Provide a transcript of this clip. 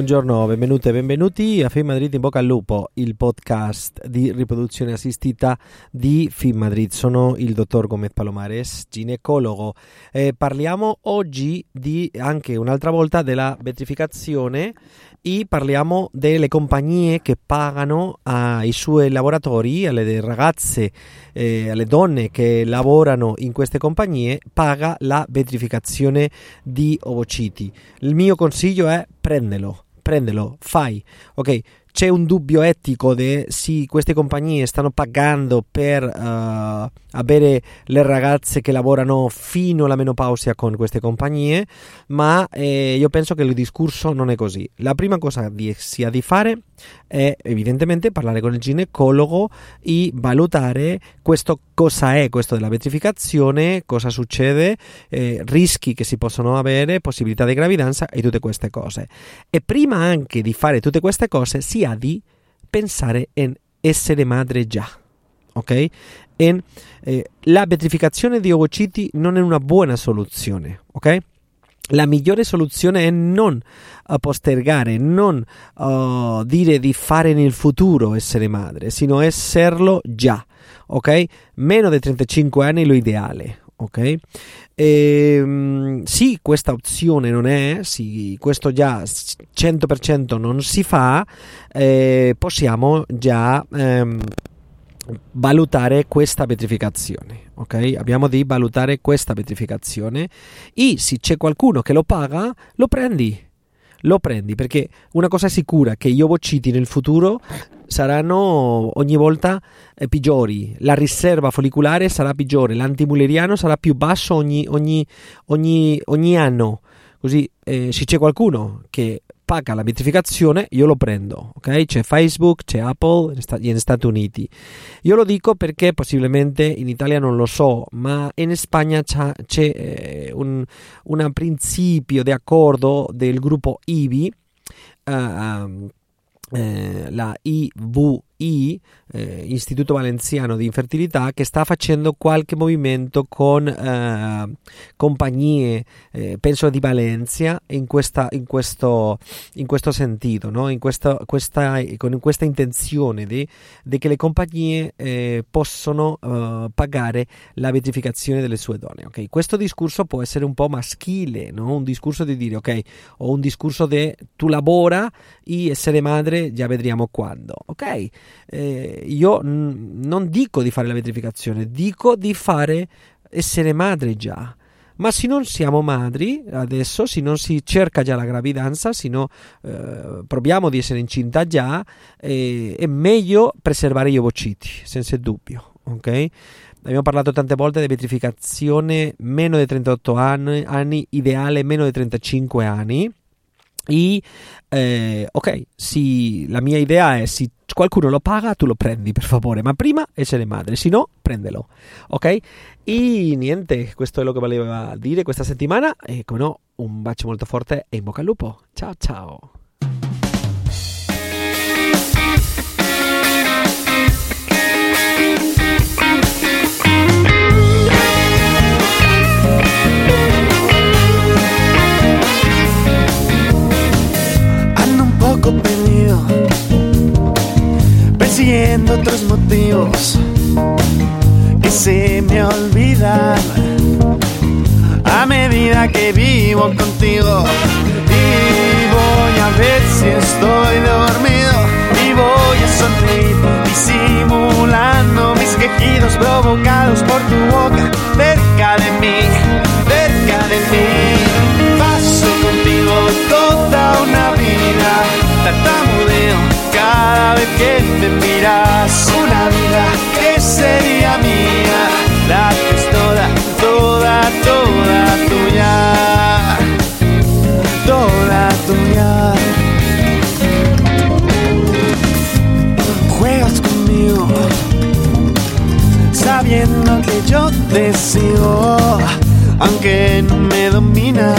Buongiorno, benvenute e benvenuti a Film Madrid in bocca al lupo, il podcast di riproduzione assistita di Film Madrid. Sono il dottor Gomez Palomares, ginecologo. Eh, parliamo oggi di, anche un'altra volta della vetrificazione e parliamo delle compagnie che pagano ai suoi lavoratori, alle ragazze, eh, alle donne che lavorano in queste compagnie, paga la vetrificazione di ovociti. Il mio consiglio è prendelo prendelo, fai. Ok, c'è un dubbio etico di se queste compagnie stanno pagando per uh, avere le ragazze che lavorano fino alla menopausia con queste compagnie, ma eh, io penso che il discorso non è così. La prima cosa che si ha di fare è evidentemente parlare con il ginecologo e valutare questo cosa è questo della vetrificazione, cosa succede, eh, rischi che si possono avere, possibilità di gravidanza e tutte queste cose. E prima anche di fare tutte queste cose si ha di pensare in essere madre già. Ok? E, eh, la vetrificazione di ovociti non è una buona soluzione, ok? La migliore soluzione è non uh, postergare, non uh, dire di fare nel futuro essere madre, sino esserlo già, ok? Meno di 35 anni è lo ideale, ok? E, ehm, sì, questa opzione non è, sì, questo già 100% non si fa, eh, possiamo già ehm, valutare questa vetrificazione. Ok? Abbiamo di valutare questa vetrificazione e se c'è qualcuno che lo paga, lo prendi. Lo prendi perché una cosa è sicura che gli ovociti nel futuro saranno ogni volta eh, peggiori, la riserva follicolare sarà peggiore, l'antimuleriano sarà più basso ogni, ogni, ogni, ogni anno. Così eh, se c'è qualcuno che paga la metrificazione, io lo prendo, ok? C'è Facebook, c'è Apple negli Stati Uniti. Io lo dico perché possibilmente in Italia non lo so, ma in Spagna c'è, eh, un, un, principio di accordo del gruppo IBI, uh, eh, la IVI, eh, Istituto Valenziano di Infertilità, che sta facendo qualche movimento con eh, compagnie, eh, penso di Valencia, in, questa, in, questo, in questo sentito, no? in questa, questa, con questa intenzione di, di, che le compagnie eh, possono eh, pagare la vetrificazione delle sue donne. Okay? Questo discorso può essere un po' maschile, no? un discorso di dire ok, o un discorso di tu lavora e essere madre già vedremo quando. Ok, eh, io n- non dico di fare la vetrificazione, dico di fare essere madre già. Ma se non siamo madri adesso, se non si cerca già la gravidanza, se no eh, proviamo di essere incinta già, eh, è meglio preservare gli ovociti, senza dubbio. Ok? Abbiamo parlato tante volte di vetrificazione meno di 38 anni, anni ideale meno di 35 anni e eh, ok, sì, la mia idea è se qualcuno lo paga, tu lo prendi per favore, ma prima essere madre, se no, prendelo. Ok? E niente, questo è quello che voleva dire questa settimana. E come no, un bacio molto forte e in bocca al lupo. Ciao ciao. otros motivos que se me olvidan a medida que vivo contigo. Y voy a ver si estoy dormido y voy a sonreír disimulando mis quejidos provocados creyendo que yo te sigo, aunque no me domina.